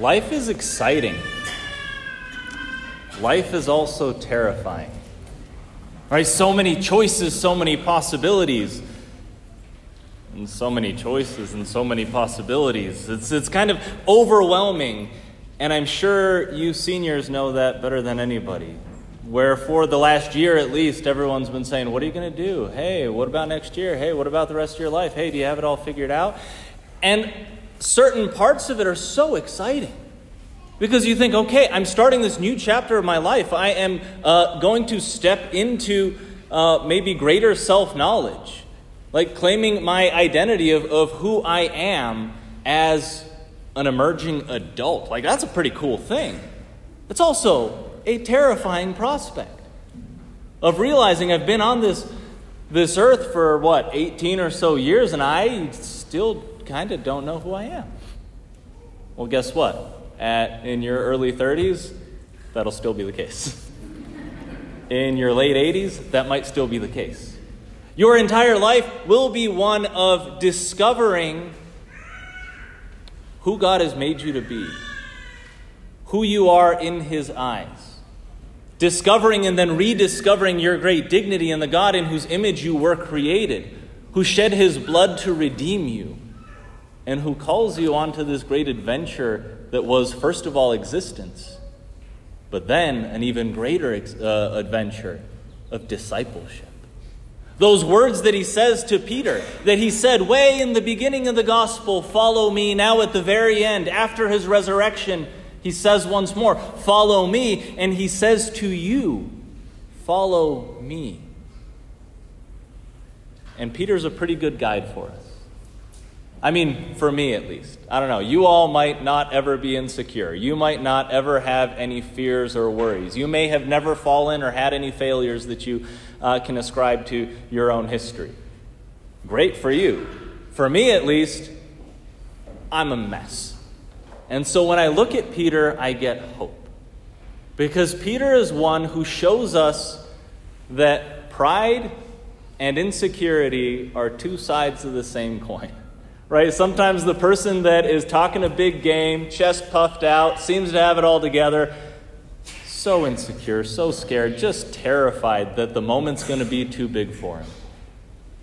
Life is exciting. Life is also terrifying. Right? So many choices, so many possibilities. And so many choices and so many possibilities. It's, it's kind of overwhelming. And I'm sure you seniors know that better than anybody. Where for the last year at least, everyone's been saying, What are you going to do? Hey, what about next year? Hey, what about the rest of your life? Hey, do you have it all figured out? And certain parts of it are so exciting. Because you think, okay, I'm starting this new chapter of my life. I am uh, going to step into uh, maybe greater self knowledge, like claiming my identity of, of who I am as an emerging adult. Like, that's a pretty cool thing. It's also a terrifying prospect of realizing I've been on this, this earth for what, 18 or so years, and I still kind of don't know who I am. Well, guess what? At, in your early 30s, that'll still be the case. In your late 80s, that might still be the case. Your entire life will be one of discovering who God has made you to be, who you are in His eyes, discovering and then rediscovering your great dignity in the God in whose image you were created, who shed His blood to redeem you, and who calls you onto this great adventure that was, first of all, existence, but then an even greater uh, adventure of discipleship. Those words that he says to Peter, that he said way in the beginning of the gospel, follow me. Now at the very end, after his resurrection, he says once more, follow me. And he says to you, follow me. And Peter's a pretty good guide for us. I mean, for me at least. I don't know. You all might not ever be insecure. You might not ever have any fears or worries. You may have never fallen or had any failures that you uh, can ascribe to your own history. Great for you. For me, at least, I'm a mess. And so when I look at Peter, I get hope. Because Peter is one who shows us that pride and insecurity are two sides of the same coin right? Sometimes the person that is talking a big game, chest puffed out, seems to have it all together, so insecure, so scared, just terrified that the moment's going to be too big for him.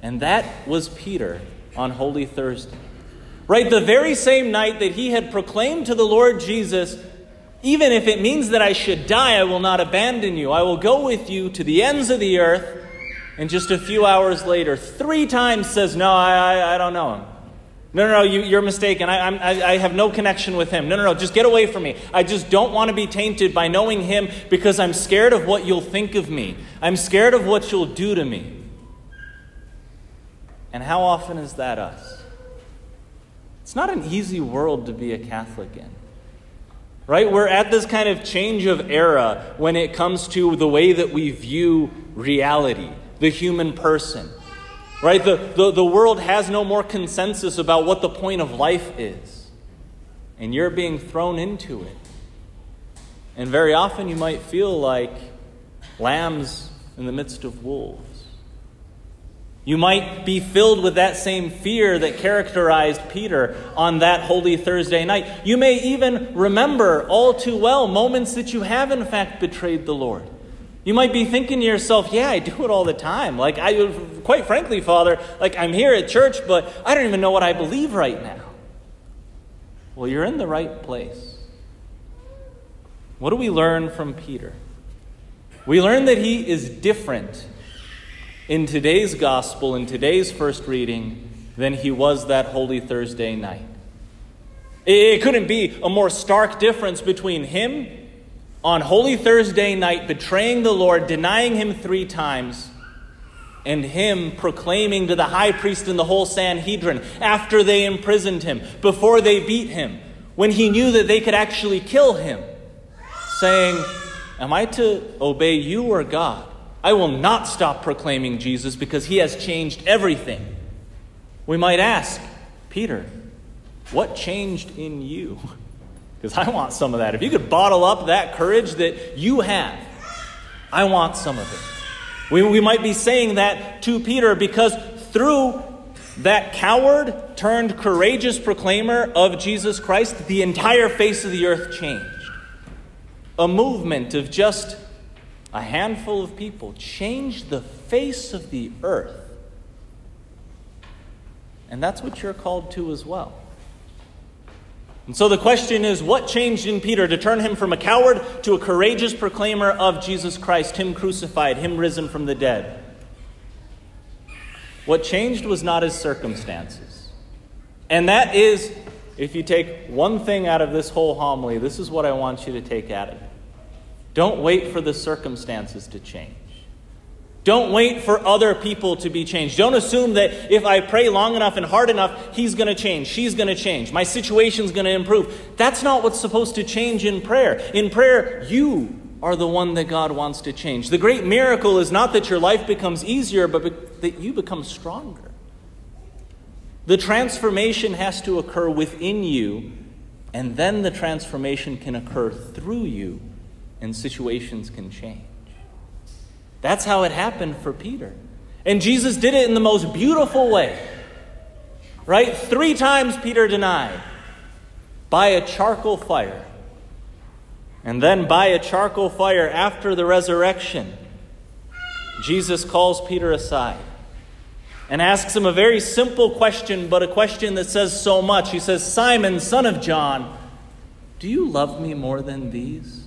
And that was Peter on Holy Thursday. Right? The very same night that he had proclaimed to the Lord Jesus, even if it means that I should die, I will not abandon you. I will go with you to the ends of the earth. And just a few hours later, three times says, No, I, I, I don't know him. No, no, no, you, are mistaken. I, I, I have no connection with him. No, no, no, just get away from me. I just don't want to be tainted by knowing him because I'm scared of what you'll think of me. I'm scared of what you'll do to me. And how often is that us? It's not an easy world to be a Catholic in. Right? We're at this kind of change of era when it comes to the way that we view reality, the human person. Right? The, the, the world has no more consensus about what the point of life is. And you're being thrown into it. And very often you might feel like lambs in the midst of wolves. You might be filled with that same fear that characterized Peter on that Holy Thursday night. You may even remember all too well moments that you have, in fact, betrayed the Lord. You might be thinking to yourself, yeah, I do it all the time. Like, I, quite frankly, Father, like, I'm here at church, but I don't even know what I believe right now. Well, you're in the right place. What do we learn from Peter? We learn that he is different in today's gospel, in today's first reading, than he was that Holy Thursday night. It couldn't be a more stark difference between him on Holy Thursday night betraying the Lord, denying him three times, and him proclaiming to the high priest and the whole Sanhedrin after they imprisoned him, before they beat him, when he knew that they could actually kill him, saying, Am I to obey you or God? I will not stop proclaiming Jesus because he has changed everything. We might ask, Peter, what changed in you? Because I want some of that. If you could bottle up that courage that you have, I want some of it. We, we might be saying that to Peter because through that coward turned courageous proclaimer of Jesus Christ, the entire face of the earth changed. A movement of just a handful of people changed the face of the earth. And that's what you're called to as well. And so the question is what changed in Peter to turn him from a coward to a courageous proclaimer of Jesus Christ, him crucified, him risen from the dead? What changed was not his circumstances. And that is, if you take one thing out of this whole homily, this is what I want you to take out of it. Don't wait for the circumstances to change. Don't wait for other people to be changed. Don't assume that if I pray long enough and hard enough, he's going to change, she's going to change, my situation's going to improve. That's not what's supposed to change in prayer. In prayer, you are the one that God wants to change. The great miracle is not that your life becomes easier, but that you become stronger. The transformation has to occur within you, and then the transformation can occur through you, and situations can change. That's how it happened for Peter. And Jesus did it in the most beautiful way. Right? Three times Peter denied by a charcoal fire. And then by a charcoal fire after the resurrection, Jesus calls Peter aside and asks him a very simple question, but a question that says so much. He says, Simon, son of John, do you love me more than these?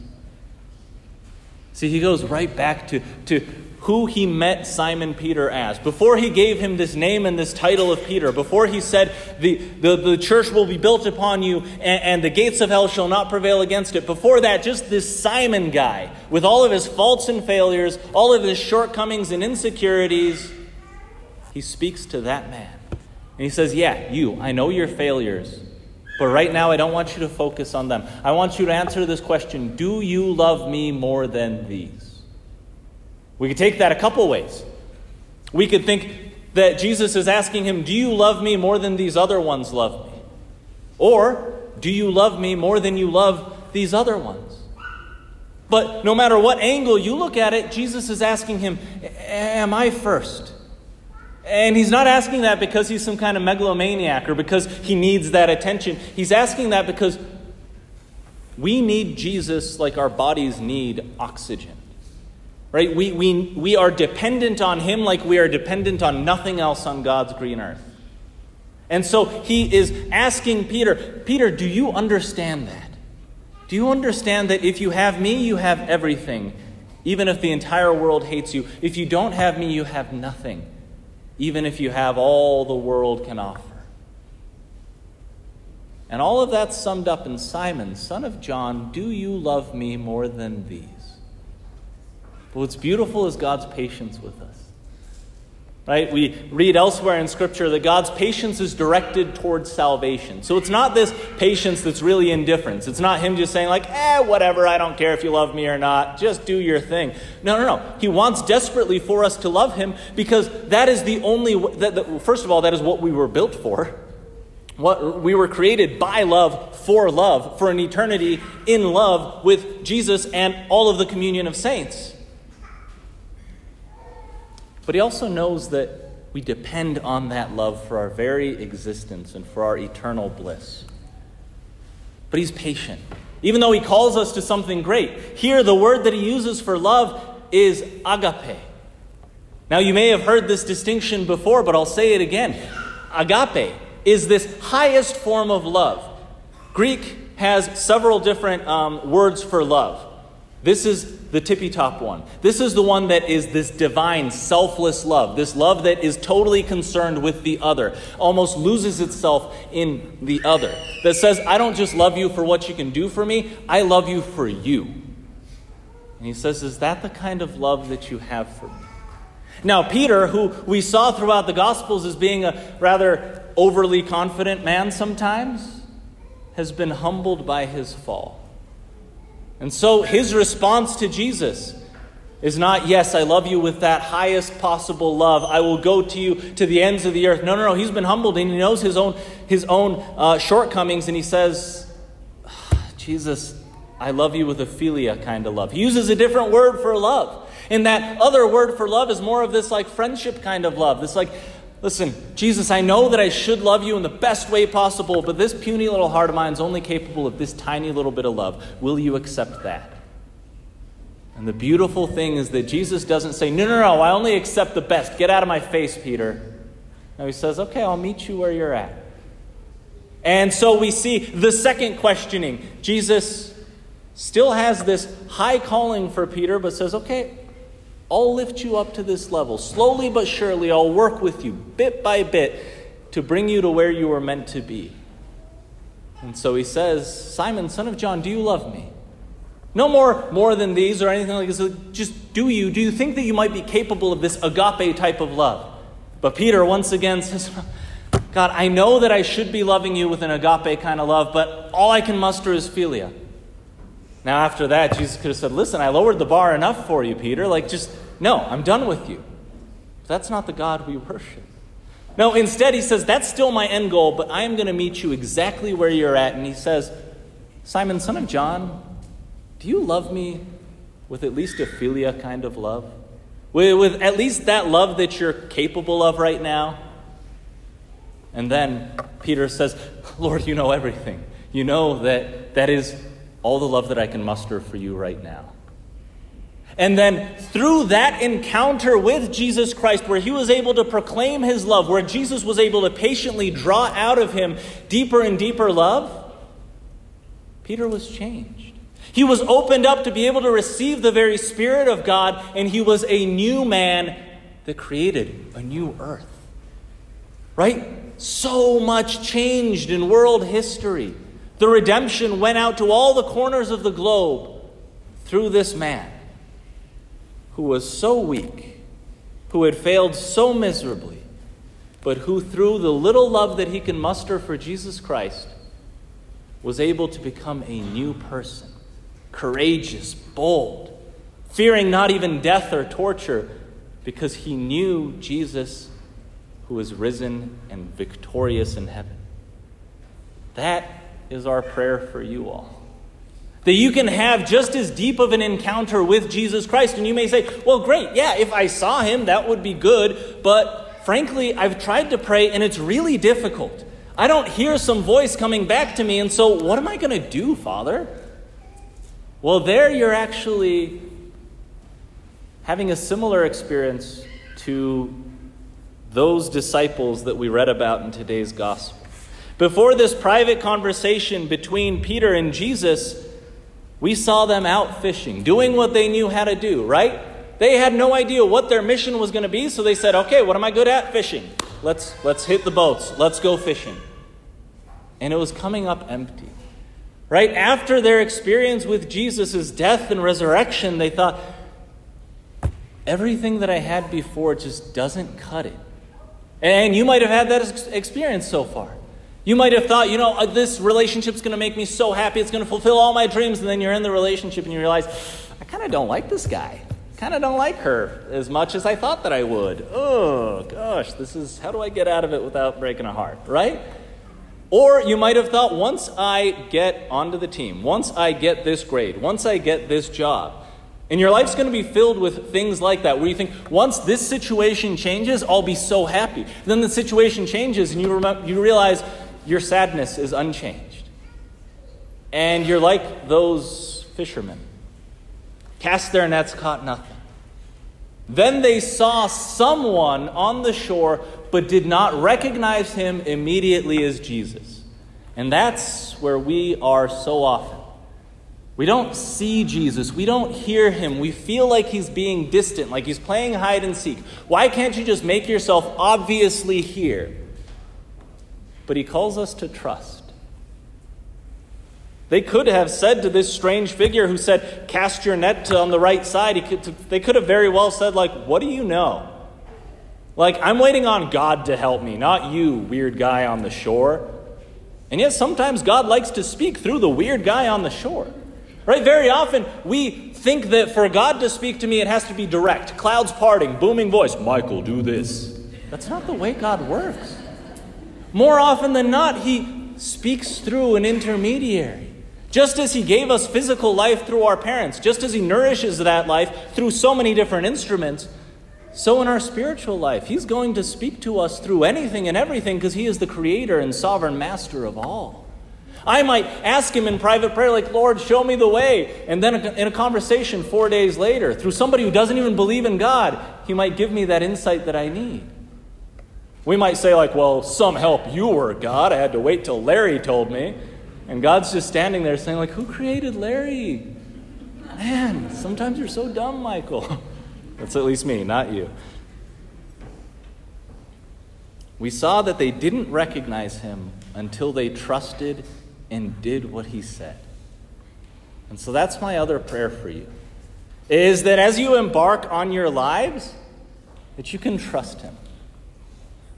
See, he goes right back to, to who he met Simon Peter as. Before he gave him this name and this title of Peter, before he said, The, the, the church will be built upon you and, and the gates of hell shall not prevail against it, before that, just this Simon guy with all of his faults and failures, all of his shortcomings and insecurities, he speaks to that man. And he says, Yeah, you, I know your failures. But right now, I don't want you to focus on them. I want you to answer this question Do you love me more than these? We could take that a couple ways. We could think that Jesus is asking him, Do you love me more than these other ones love me? Or, Do you love me more than you love these other ones? But no matter what angle you look at it, Jesus is asking him, Am I first? And he's not asking that because he's some kind of megalomaniac or because he needs that attention. He's asking that because we need Jesus like our bodies need oxygen. Right? We, we, we are dependent on Him like we are dependent on nothing else on God's green earth. And so he is asking Peter, Peter, do you understand that? Do you understand that if you have me, you have everything, even if the entire world hates you? If you don't have me, you have nothing, even if you have all the world can offer. And all of that summed up in Simon, son of John, do you love me more than these? But what's beautiful is God's patience with us. Right? We read elsewhere in Scripture that God's patience is directed towards salvation. So it's not this patience that's really indifference. It's not Him just saying, like, eh, whatever, I don't care if you love me or not, just do your thing. No, no, no. He wants desperately for us to love Him because that is the only, that, that, first of all, that is what we were built for. What, we were created by love, for love, for an eternity in love with Jesus and all of the communion of saints. But he also knows that we depend on that love for our very existence and for our eternal bliss. But he's patient. Even though he calls us to something great. Here, the word that he uses for love is agape. Now, you may have heard this distinction before, but I'll say it again. Agape is this highest form of love. Greek has several different um, words for love. This is the tippy top one. This is the one that is this divine, selfless love, this love that is totally concerned with the other, almost loses itself in the other, that says, I don't just love you for what you can do for me, I love you for you. And he says, Is that the kind of love that you have for me? Now, Peter, who we saw throughout the Gospels as being a rather overly confident man sometimes, has been humbled by his fall. And so his response to Jesus is not, yes, I love you with that highest possible love. I will go to you to the ends of the earth. No, no, no. He's been humbled and he knows his own, his own uh, shortcomings and he says, Jesus, I love you with a philia kind of love. He uses a different word for love. And that other word for love is more of this like friendship kind of love. This like, Listen, Jesus, I know that I should love you in the best way possible, but this puny little heart of mine is only capable of this tiny little bit of love. Will you accept that? And the beautiful thing is that Jesus doesn't say, No, no, no, I only accept the best. Get out of my face, Peter. No, he says, Okay, I'll meet you where you're at. And so we see the second questioning. Jesus still has this high calling for Peter, but says, Okay, I'll lift you up to this level. Slowly but surely, I'll work with you bit by bit to bring you to where you were meant to be. And so he says, Simon, son of John, do you love me? No more more than these or anything like this. Just do you? Do you think that you might be capable of this agape type of love? But Peter once again says, God, I know that I should be loving you with an agape kind of love, but all I can muster is philia. Now, after that, Jesus could have said, Listen, I lowered the bar enough for you, Peter. Like, just, no, I'm done with you. That's not the God we worship. No, instead, he says, That's still my end goal, but I am going to meet you exactly where you're at. And he says, Simon, son of John, do you love me with at least a philia kind of love? With, with at least that love that you're capable of right now? And then Peter says, Lord, you know everything. You know that that is all the love that I can muster for you right now. And then through that encounter with Jesus Christ, where he was able to proclaim his love, where Jesus was able to patiently draw out of him deeper and deeper love, Peter was changed. He was opened up to be able to receive the very Spirit of God, and he was a new man that created a new earth. Right? So much changed in world history. The redemption went out to all the corners of the globe through this man who was so weak, who had failed so miserably, but who, through the little love that he can muster for Jesus Christ, was able to become a new person courageous, bold, fearing not even death or torture, because he knew Jesus who is risen and victorious in heaven. That is our prayer for you all. That you can have just as deep of an encounter with Jesus Christ. And you may say, well, great, yeah, if I saw him, that would be good. But frankly, I've tried to pray and it's really difficult. I don't hear some voice coming back to me, and so what am I going to do, Father? Well, there you're actually having a similar experience to those disciples that we read about in today's gospel. Before this private conversation between Peter and Jesus, we saw them out fishing, doing what they knew how to do, right? They had no idea what their mission was going to be, so they said, "Okay, what am I good at? Fishing. Let's let's hit the boats. Let's go fishing." And it was coming up empty. Right after their experience with Jesus' death and resurrection, they thought, everything that I had before just doesn't cut it. And you might have had that experience so far. You might have thought, you know, uh, this relationship's going to make me so happy, it's going to fulfill all my dreams, and then you're in the relationship and you realize, I kind of don't like this guy. Kind of don't like her as much as I thought that I would. Oh, gosh, this is how do I get out of it without breaking a heart, right? Or you might have thought, once I get onto the team, once I get this grade, once I get this job, and your life's going to be filled with things like that, where you think, once this situation changes, I'll be so happy. Then the situation changes, and you, remember, you realize, your sadness is unchanged. And you're like those fishermen. Cast their nets, caught nothing. Then they saw someone on the shore, but did not recognize him immediately as Jesus. And that's where we are so often. We don't see Jesus. We don't hear him. We feel like he's being distant, like he's playing hide and seek. Why can't you just make yourself obviously here? But he calls us to trust. They could have said to this strange figure who said, Cast your net on the right side, could, they could have very well said, like, What do you know? Like, I'm waiting on God to help me, not you, weird guy on the shore. And yet, sometimes God likes to speak through the weird guy on the shore. Right? Very often, we think that for God to speak to me, it has to be direct. Clouds parting, booming voice, Michael, do this. That's not the way God works. More often than not, He speaks through an intermediary. Just as He gave us physical life through our parents, just as He nourishes that life through so many different instruments, So, in our spiritual life, He's going to speak to us through anything and everything because He is the creator and sovereign master of all. I might ask Him in private prayer, like, Lord, show me the way. And then in a conversation four days later, through somebody who doesn't even believe in God, He might give me that insight that I need. We might say, like, well, some help you were, God. I had to wait till Larry told me. And God's just standing there saying, like, who created Larry? Man, sometimes you're so dumb, Michael. That's at least me, not you. We saw that they didn't recognize him until they trusted and did what he said. And so that's my other prayer for you. Is that as you embark on your lives, that you can trust him.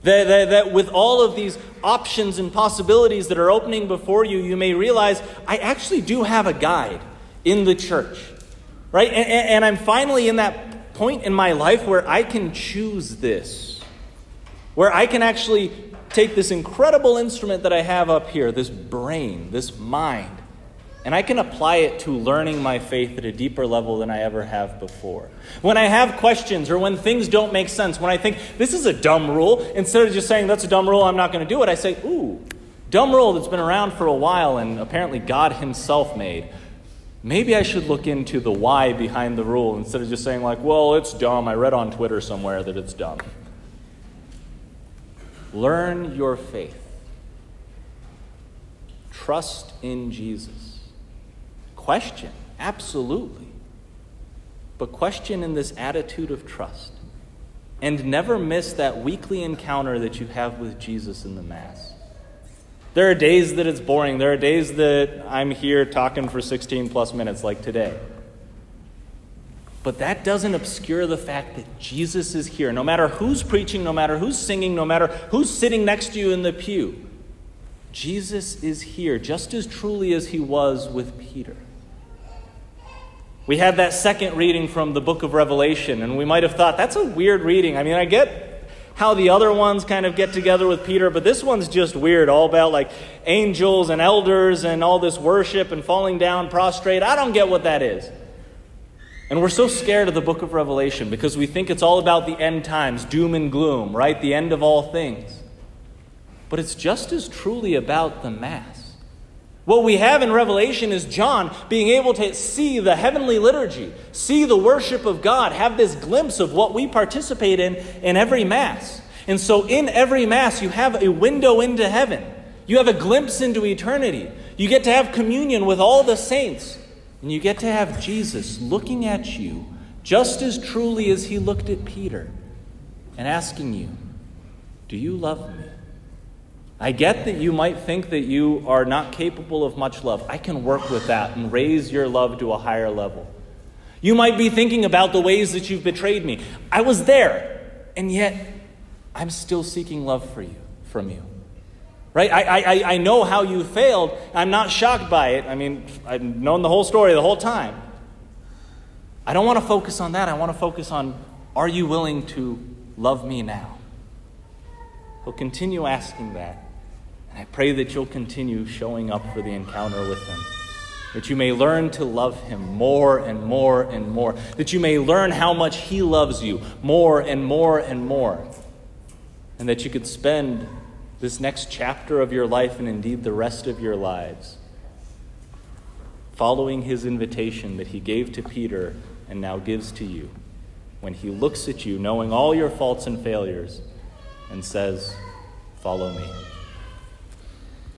That, that, that, with all of these options and possibilities that are opening before you, you may realize I actually do have a guide in the church. Right? And, and I'm finally in that point in my life where I can choose this, where I can actually take this incredible instrument that I have up here, this brain, this mind, and I can apply it to learning my faith at a deeper level than I ever have before. When I have questions or when things don't make sense, when I think this is a dumb rule, instead of just saying that's a dumb rule, I'm not going to do it, I say, ooh, dumb rule that's been around for a while and apparently God Himself made maybe I should look into the why behind the rule instead of just saying, like, well, it's dumb. I read on Twitter somewhere that it's dumb. Learn your faith. Trust in Jesus. Question, absolutely. But question in this attitude of trust. And never miss that weekly encounter that you have with Jesus in the Mass. There are days that it's boring. There are days that I'm here talking for 16 plus minutes, like today. But that doesn't obscure the fact that Jesus is here. No matter who's preaching, no matter who's singing, no matter who's sitting next to you in the pew, Jesus is here just as truly as he was with Peter. We had that second reading from the book of Revelation, and we might have thought, that's a weird reading. I mean, I get how the other ones kind of get together with Peter, but this one's just weird, all about like angels and elders and all this worship and falling down prostrate. I don't get what that is. And we're so scared of the book of Revelation because we think it's all about the end times, doom and gloom, right? The end of all things. But it's just as truly about the Mass. What we have in Revelation is John being able to see the heavenly liturgy, see the worship of God, have this glimpse of what we participate in in every Mass. And so, in every Mass, you have a window into heaven. You have a glimpse into eternity. You get to have communion with all the saints. And you get to have Jesus looking at you just as truly as he looked at Peter and asking you, Do you love me? I get that you might think that you are not capable of much love. I can work with that and raise your love to a higher level. You might be thinking about the ways that you've betrayed me. I was there, and yet I'm still seeking love for you, from you. Right? I, I, I know how you failed. I'm not shocked by it. I mean, I've known the whole story the whole time. I don't want to focus on that. I want to focus on are you willing to love me now? He'll continue asking that. And I pray that you'll continue showing up for the encounter with Him. That you may learn to love Him more and more and more. That you may learn how much He loves you more and more and more. And that you could spend this next chapter of your life and indeed the rest of your lives following His invitation that He gave to Peter and now gives to you when He looks at you, knowing all your faults and failures, and says, Follow me.